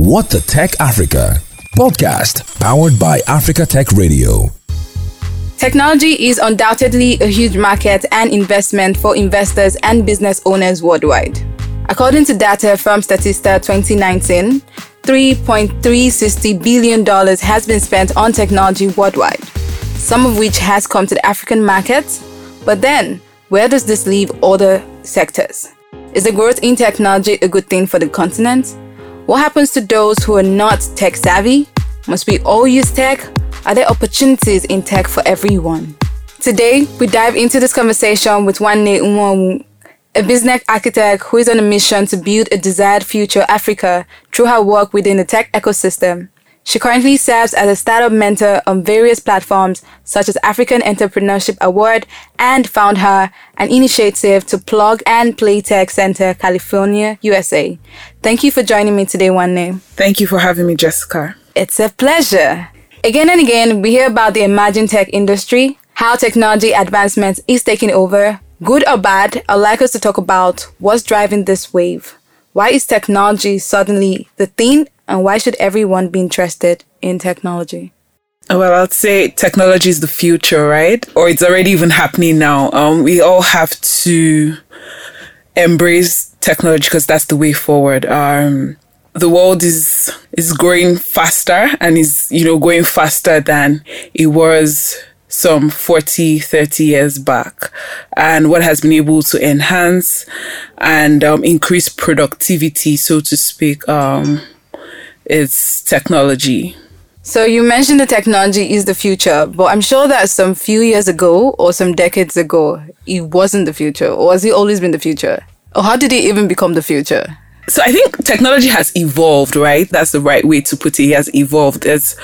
What the Tech Africa podcast powered by Africa Tech Radio. Technology is undoubtedly a huge market and investment for investors and business owners worldwide. According to data from Statista 2019, $3.360 billion has been spent on technology worldwide, some of which has come to the African markets. But then, where does this leave other sectors? Is the growth in technology a good thing for the continent? What happens to those who are not tech savvy? Must we all use tech? Are there opportunities in tech for everyone? Today, we dive into this conversation with Nwanne Nwonwu, a business architect who is on a mission to build a desired future Africa through her work within the tech ecosystem. She currently serves as a startup mentor on various platforms such as African Entrepreneurship Award and Found Her, an initiative to plug and play tech center California, USA. Thank you for joining me today, Nwanne. Thank you for having me, Jessica. It's a pleasure. Again and again, we hear about the emerging tech industry, how technology advancement is taking over. Good or bad, I'd like us to talk about what's driving this wave. Why is technology suddenly the thing and why should everyone be interested in technology? Well, I'd say technology is the future, right? Or it's already even happening now. Um, we all have to embrace technology because that's the way forward. Um, the world is is growing faster and is you know going faster than it was some 40 30 years back and what has been able to enhance and um, increase productivity so to speak um, is technology. So you mentioned the technology is the future, but I'm sure that some few years ago or some decades ago, it wasn't the future, or has it always been the future? Or how did it even become the future? So I think technology has evolved, right? That's the right way to put it. It has evolved. There's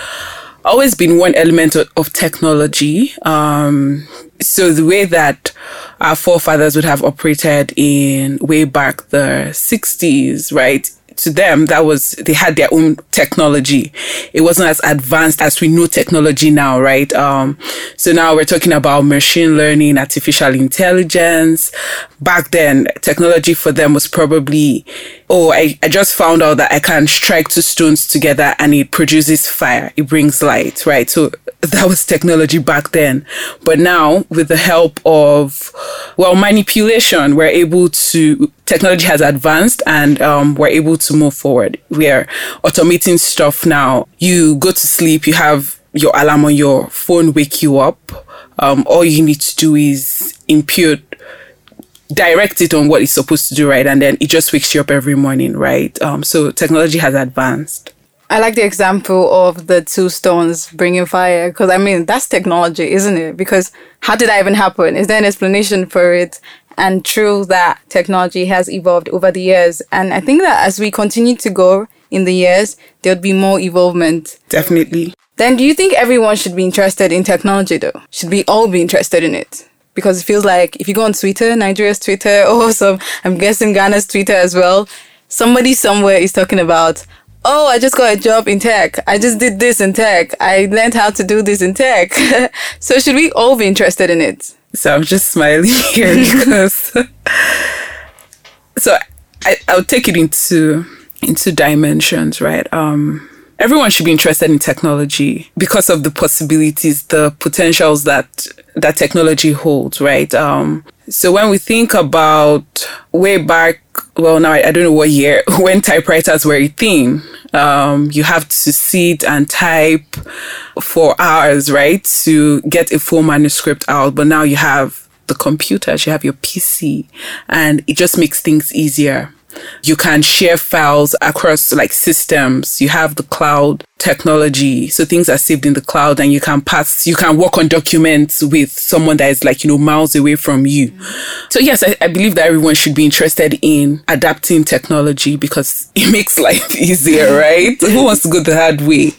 always been one element of, of technology. Um, so the way that our forefathers would have operated in way back the 60s, right? To them that was they had their own technology. It wasn't as advanced as we know technology now right? Um so now we're talking about machine learning artificial intelligence. Back then technology for them was probably oh I, I just found out that i can strike two stones together and it produces fire. It brings light right? So that was technology back then but now with the help of well manipulation we're able to technology has advanced and um, we're able to move forward. We are automating stuff now. You go to sleep, you have your alarm on your phone wake you up. Um, all you need to do is input, direct it on what it's supposed to do, right? And then it just wakes you up every morning, right? Um, so technology has advanced. I like the example of the two stones bringing fire because I mean that's technology, isn't it? Because how did that even happen? Is there an explanation for it? and true that technology has evolved over the years. And I think that as we continue to go in the years, there would be more evolvement. Definitely. Then do you think everyone should be interested in technology though? Should we all be interested in it? Because it feels like if you go on Twitter, Nigeria's Twitter, or some, I'm guessing Ghana's Twitter as well, somebody somewhere is talking about, oh, I just got a job in tech. I just did this in tech. I learned how to do this in tech. so should we all be interested in it? So I'm just smiling here because so I, I'll take it into into dimensions, right? Um everyone should be interested in technology because of the possibilities, the potentials that that technology holds, right? Um, so when we think about way back, well, now I, I don't know what year when typewriters were a thing, um, you have to sit and type for hours, right, to get a full manuscript out. But now you have the computers, you have your PC, and it just makes things easier. You can share files across like systems. You have the cloud technology. So things are saved in the cloud and you can pass, you can work on documents with someone that is like, you know, miles away from you. Mm-hmm. So yes, I, I, believe that everyone should be interested in adapting technology because it makes life easier, right? Who wants to go the hard way?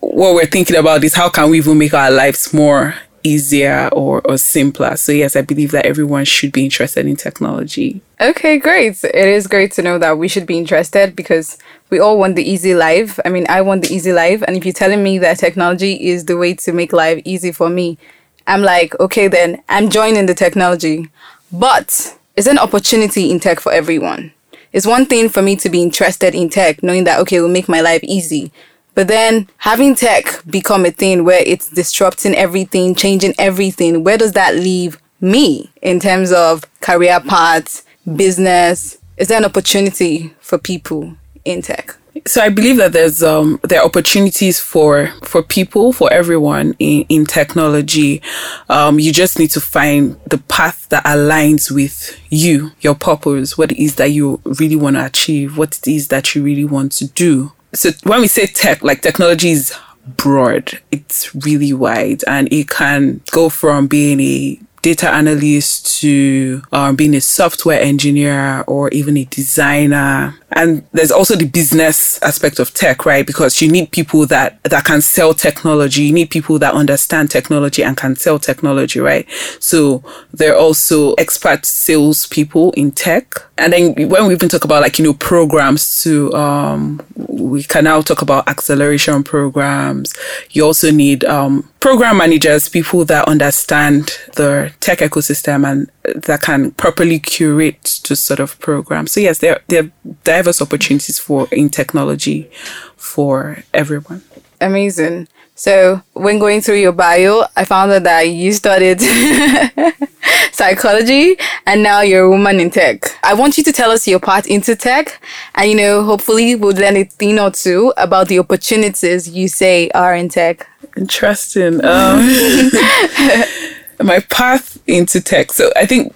What we're thinking about is how can we even make our lives more easier or, or simpler. So, yes, I believe that everyone should be interested in technology. Okay, great. It is great to know that we should be interested because we all want the easy life. I mean, I want the easy life. And if you're telling me that technology is the way to make life easy for me, I'm like, okay, then I'm joining the technology. But it's an opportunity in tech for everyone? it's one thing for me to be interested in tech, knowing that, okay, it will make my life easy. But then having tech become a thing where it's disrupting everything, changing everything, where does that leave me in terms of career paths, business? Is there an opportunity for people in tech? So I believe that there's um there are opportunities for for people for everyone in in technology. Um, you just need to find the path that aligns with you, your purpose, what it is that you really want to achieve, what it is that you really want to do. So when we say tech, like technology is broad. It's really wide and it can go from being a data analyst to um, being a software engineer or even a designer and there's also the business aspect of tech, right? Because you need people that, that can sell technology. You need people that understand technology and can sell technology, right? So there are also expert sales people in tech. And then when we even talk about like, you know, programs to, um, we can now talk about acceleration programs. You also need, um, program managers, people that understand the tech ecosystem and that can properly curate to sort of program. So yes, there, there are diverse opportunities for in technology for everyone. Amazing. So when going through your bio, I found out that you studied psychology and now you're a woman in tech. I want you to tell us your part into tech and you know, hopefully we'll learn a thing or two about the opportunities you say are in tech. Interesting. Um, my path into tech. So I think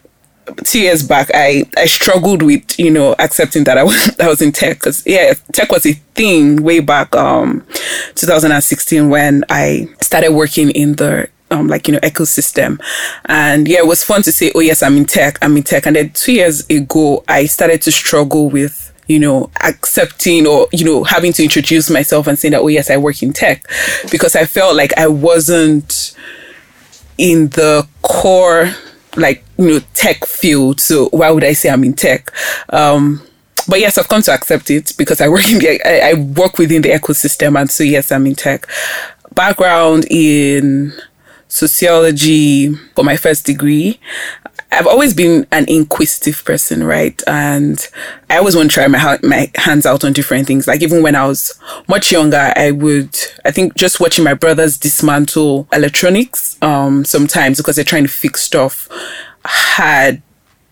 two years back, I, I struggled with, you know, accepting that I was, I was in tech because, yeah, tech was a thing way back, um, 2016 when I started working in the, um, like, you know, ecosystem. And yeah, it was fun to say, oh, yes, I'm in tech, I'm in tech. And then two years ago, I started to struggle with, you know, accepting or, you know, having to introduce myself and saying that, oh, yes, I work in tech. Because I felt like I wasn't in the core like you know tech field. So why would i say i'm in tech? Um but yes i've come to accept it because i work in the I, I work within the ecosystem and so yes i'm in tech. Background in sociology for my first degree I've always been an inquisitive person, right? And I always want to try my ha- my hands out on different things. Like even when I was much younger, I would I think just watching my brothers dismantle electronics um sometimes because they're trying to fix stuff had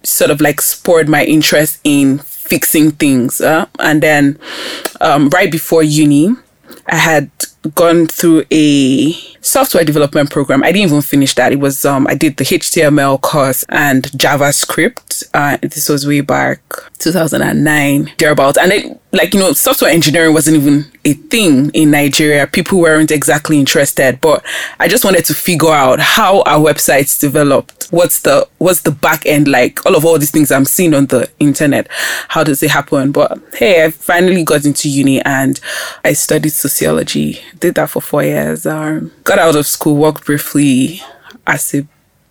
sort of like spurred my interest in fixing things. Uh? And then um, right before uni, I had gone through a software development program. I didn't even finish that. It was um I did the HTML course and JavaScript. Uh, this was way back 2009 thereabouts, and it like you know software engineering wasn't even a thing in Nigeria. People weren't exactly interested, but I just wanted to figure out how our websites developed. What's the what's the back end like? All of all these things I'm seeing on the internet. How does it happen? But hey, I finally got into uni and I studied sociology. Did that for four years. Um, got out of school, worked briefly as a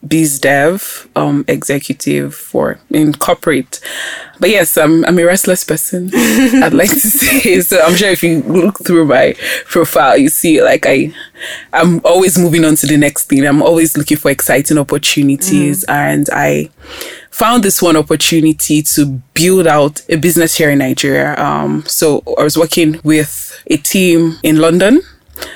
biz dev um, executive for in corporate. But yes, I'm I'm a restless person. I'd like to say so. I'm sure if you look through my profile, you see like I I'm always moving on to the next thing. I'm always looking for exciting opportunities, mm. and I found this one opportunity to build out a business here in Nigeria. Um, so I was working with a team in London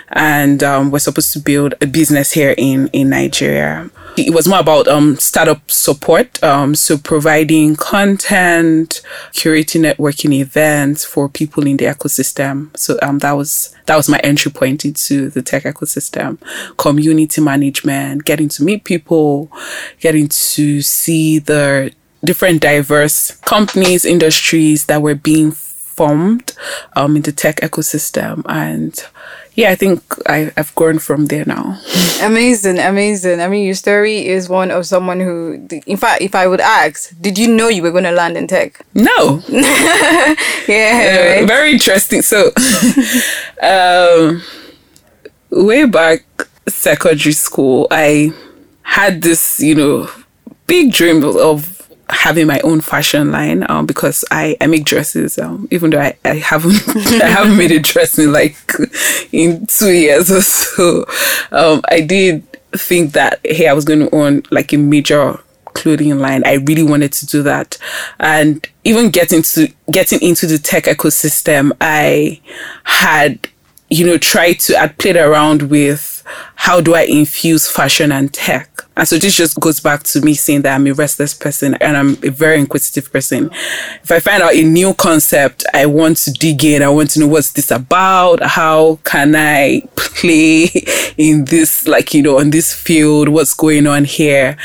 and um, we're supposed to build a business here in in Nigeria. It was more about um, startup support, um, so providing content, curating networking events for people in the ecosystem. So um, that was that was my entry point into the tech ecosystem. Community management, getting to meet people, getting to see the different diverse companies, industries that were being formed um, in the tech ecosystem and yeah, I think I, I've grown from there now. Amazing, amazing. I mean, your story is one of someone who, in fact, if I would ask, did you know you were going to land in tech? No. yeah. Uh, very interesting. So, um, way back secondary school, I had this, you know, big dream of having my own fashion line um, because I, I make dresses um, even though I, I haven't I haven't made a dress in like in two years or so um, I did think that hey I was going to own like a major clothing line. I really wanted to do that. And even getting to getting into the tech ecosystem, I had, you know, tried to I played around with how do I infuse fashion and tech. And so this just goes back to me saying that I'm a restless person and I'm a very inquisitive person. If I find out a new concept, I want to dig in. I want to know what's this about? How can I play in this, like, you know, on this field? What's going on here?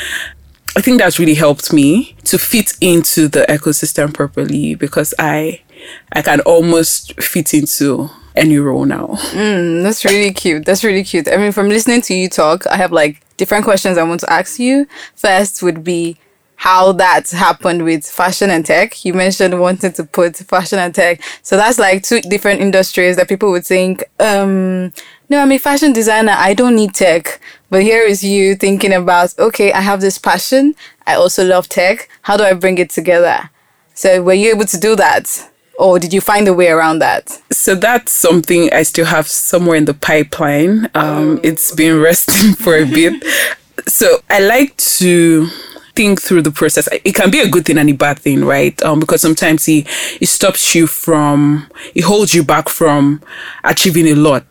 I think that's really helped me to fit into the ecosystem properly because I I can almost fit into any role now. Mm, that's really cute. That's really cute. I mean, from listening to you talk, I have like different questions I want to ask you. First would be how that happened with fashion and tech. You mentioned wanting to put fashion and tech. So that's like two different industries that people would think, um, no, I'm a fashion designer. I don't need tech. But here is you thinking about, okay, I have this passion. I also love tech. How do I bring it together? So were you able to do that? Or did you find a way around that? So that's something I still have somewhere in the pipeline. Um, oh. It's been resting for a bit. so I like to think through the process. It can be a good thing and a bad thing, right? Um, because sometimes it, it stops you from, it holds you back from achieving a lot.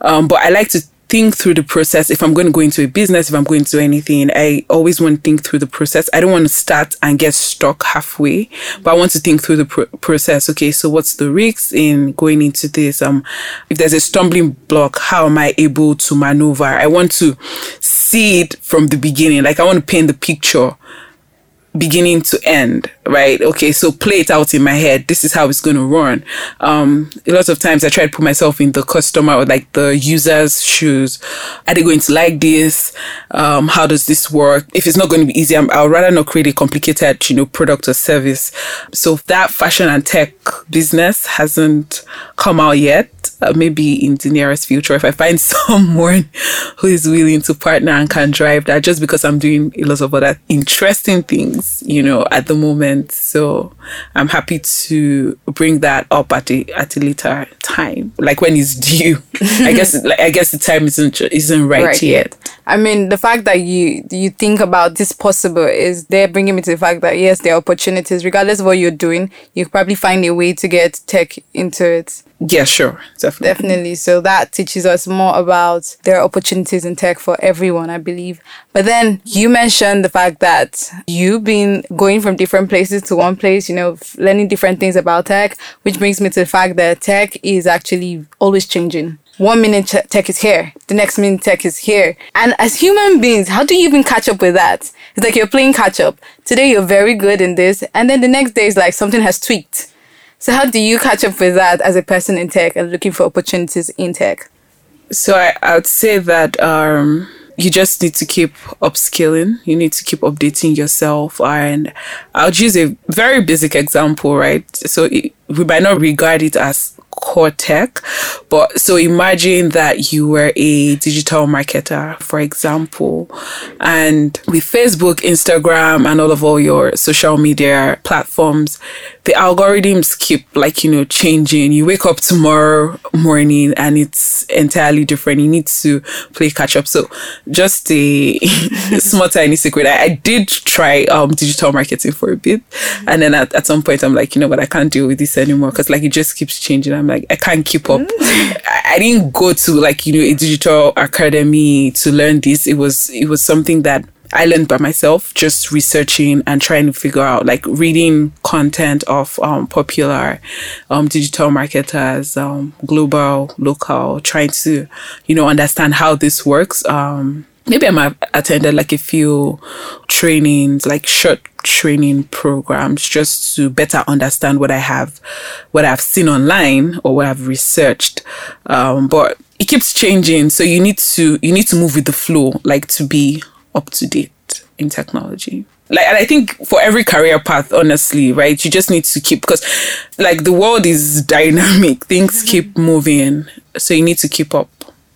Um, but I like to think through the process. If I'm going to go into a business, if I'm going to anything, I always want to think through the process. I don't want to start and get stuck halfway, but I want to think through the pr- process. Okay, so what's the risks in going into this? Um, if there's a stumbling block, how am I able to maneuver? I want to see it from the beginning. Like I want to paint the picture beginning to end, right? Okay, so play it out in my head. This is how it's going to run. Um, a lot of times I try to put myself in the customer or like the user's shoes. Are they going to like this? Um, how does this work? If it's not going to be easy, i I'll rather not create a complicated, you know, product or service. So that fashion and tech business hasn't come out yet, uh, maybe in the nearest future, if I find someone who is willing to partner and can drive that, just because I'm doing a lot of other interesting things, you know, at the moment. So I'm happy to bring that up at a at a later time, like when it's due. I guess like, I guess the time isn't isn't right, right yet. yet. I mean, the fact that you you think about this possible is they're bringing me to the fact that yes, there are opportunities. Regardless of what you're doing, you probably find a way to get tech into it. Yeah, sure, definitely. Definitely. So that teaches us more about there are opportunities in tech for everyone, I believe. But then you mentioned the fact that you've been going from different places to one place, you know, learning different things about tech, which brings me to the fact that tech is actually always changing one minute tech is here, the next minute tech is here. And as human beings, how do you even catch up with that? It's like you're playing catch up. Today you're very good in this, and then the next day is like something has tweaked. So how do you catch up with that as a person in tech and looking for opportunities in tech? So I, I would say that um, you just need to keep upskilling. You need to keep updating yourself. And I'll use a very basic example, right? So it, we might not regard it as core tech. But so imagine that you were a digital marketer, for example, and with Facebook, Instagram, and all of all your social media platforms, the algorithms keep like, you know, changing. You wake up tomorrow morning and it's entirely different. You need to play catch up. So just a small tiny secret. I, I did try um digital marketing for a bit. And then at, at some point I'm like, you know what, I can't deal with this anymore because like it just keeps changing. I'm like, I can't keep up. Mm. I, I didn't go to like, you know, a digital academy to learn this. It was it was something that I learned by myself, just researching and trying to figure out, like reading content of um, popular um, digital marketers, um, global, local, trying to, you know, understand how this works. Um, maybe I might have attended like a few trainings, like short training programs, just to better understand what I have, what I've seen online or what I've researched. Um, but it keeps changing, so you need to you need to move with the flow, like to be up to date in technology. Like and i think for every career path honestly right you just need to keep because like the world is dynamic. Things mm-hmm. keep moving so you need to keep up.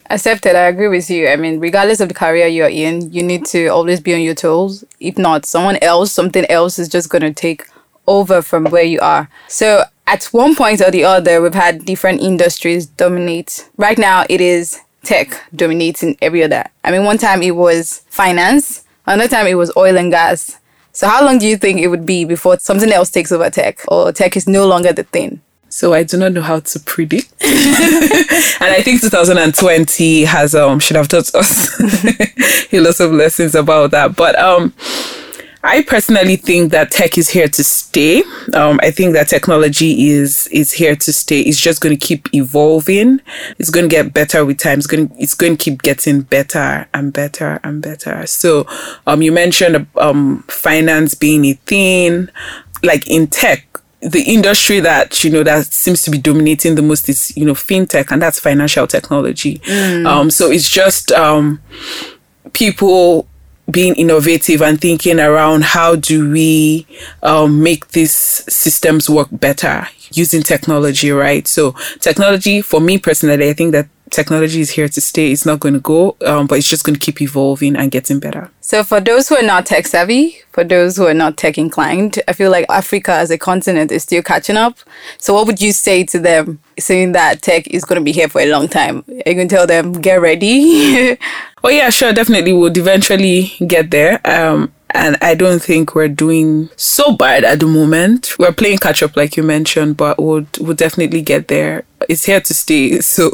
Accepted i agree with you. I mean regardless of the career you're in you need to always be on your toes. If not someone else something else is just going to take over from where you are. So at one point or the other we've had different industries dominate. Right now it is tech dominating every other. I mean, one time it was finance, another time it was oil and gas, So how long do you think it would be before something else takes over tech or tech is no longer the thing? So I do not know how to predict. and I think 2020 has um should have taught us a lot of lessons about that. But um I personally think that tech is here to stay. Um, I think that technology is is here to stay. It's just going to keep evolving. It's going to get better with time. It's going it's going to keep getting better and better and better. So, um, you mentioned um finance being a thing, like in tech the industry that you know that seems to be dominating the most is you know fintech and that's financial technology mm. um so it's just um people being innovative and thinking around how do we um, make these systems work better using technology right so technology for me personally i think that technology is here to stay. It's not going to go, um, but it's just going to keep evolving and getting better. So, for those who are not tech savvy, for those who are not tech inclined, I feel like Africa as a continent is still catching up. So, what would you say to them saying that tech is going to be here for a long time? Are you going to tell them, get ready? oh, yeah, sure. Definitely. We'll eventually get there. Um, and I don't think we're doing so bad at the moment. We're playing catch up, like you mentioned, but we'll, we'll definitely get there. It's here to stay. So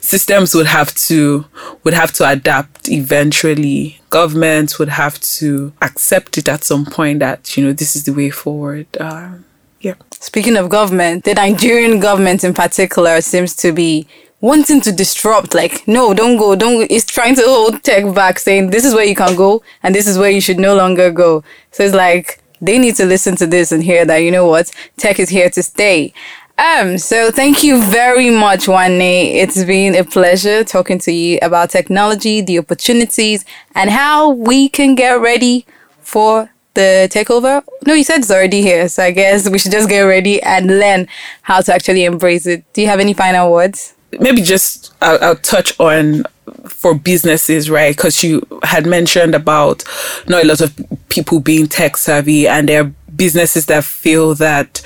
systems would have to would have to adapt eventually. Governments would have to accept it at some point that you know this is the way forward. Uh, yeah. Speaking of government, the Nigerian government in particular seems to be wanting to disrupt like no don't go don't it's trying to hold tech back saying this is where you can go and this is where you should no longer go. So it's like they need to listen to this and hear that you know what? Tech is here to stay. Um so thank you very much Nwanne it's been a pleasure talking to you about technology the opportunities and how we can get ready for the takeover. No you said it's already here so i guess we should just get ready and learn how to actually embrace it. Do you have any final words maybe just I'll, I'll touch on for businesses, right? Because you had mentioned about not a lot of people being tech savvy, and there are businesses that feel that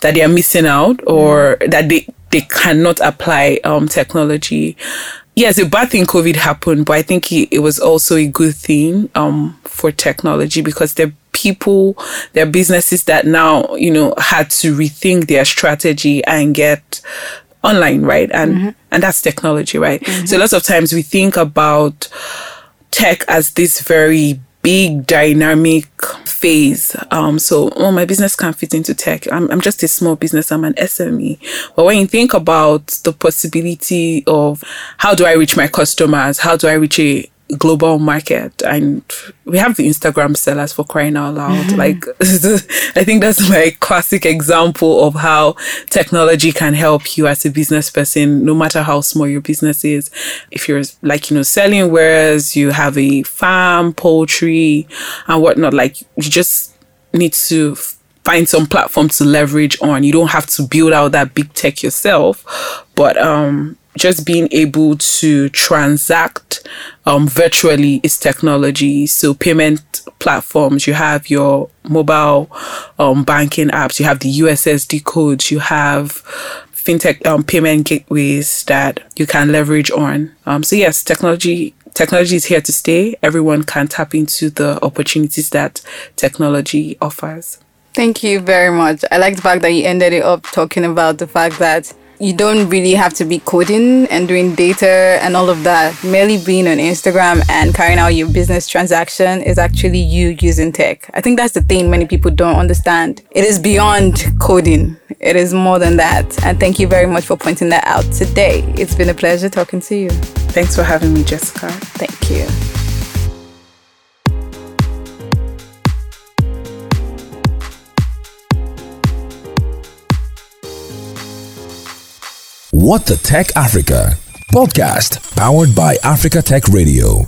that they are missing out or that they they cannot apply um, technology. Yes, a bad thing COVID happened, but I think it, it was also a good thing um, for technology because there people, there are businesses that now you know had to rethink their strategy and get online, right? And mm-hmm. and that's technology, right? Mm-hmm. So lots of times we think about tech as this very big dynamic phase. Um, so, oh, my business can't fit into tech. I'm, I'm just a small business. I'm an SME. But when you think about the possibility of how do I reach my customers? How do I reach a global market and we have the Instagram sellers for crying out loud. Mm-hmm. Like, I think that's my classic example of how technology can help you as a business person, no matter how small your business is. If you're like, you know, selling wares, you have a farm, poultry, and whatnot, like, you just need to find some platform to leverage on. You don't have to build out that big tech yourself, but um, just being able to transact um, virtually is technology. So payment platforms, you have your mobile um, banking apps, you have the USSD codes, you have fintech um, payment gateways that you can leverage on. Um, so yes, technology technology is here to stay. Everyone can tap into the opportunities that technology offers. Thank you very much. I like the fact that you ended it up talking about the fact that you don't really have to be coding and doing data and all of that. Merely being on Instagram and carrying out your business transaction is actually you using tech. I think that's the thing many people don't understand. It is beyond coding, it is more than that. And thank you very much for pointing that out today. It's been a pleasure talking to you. Thanks for having me, Jessica. Thank you. What the Tech Africa podcast powered by Africa Tech Radio.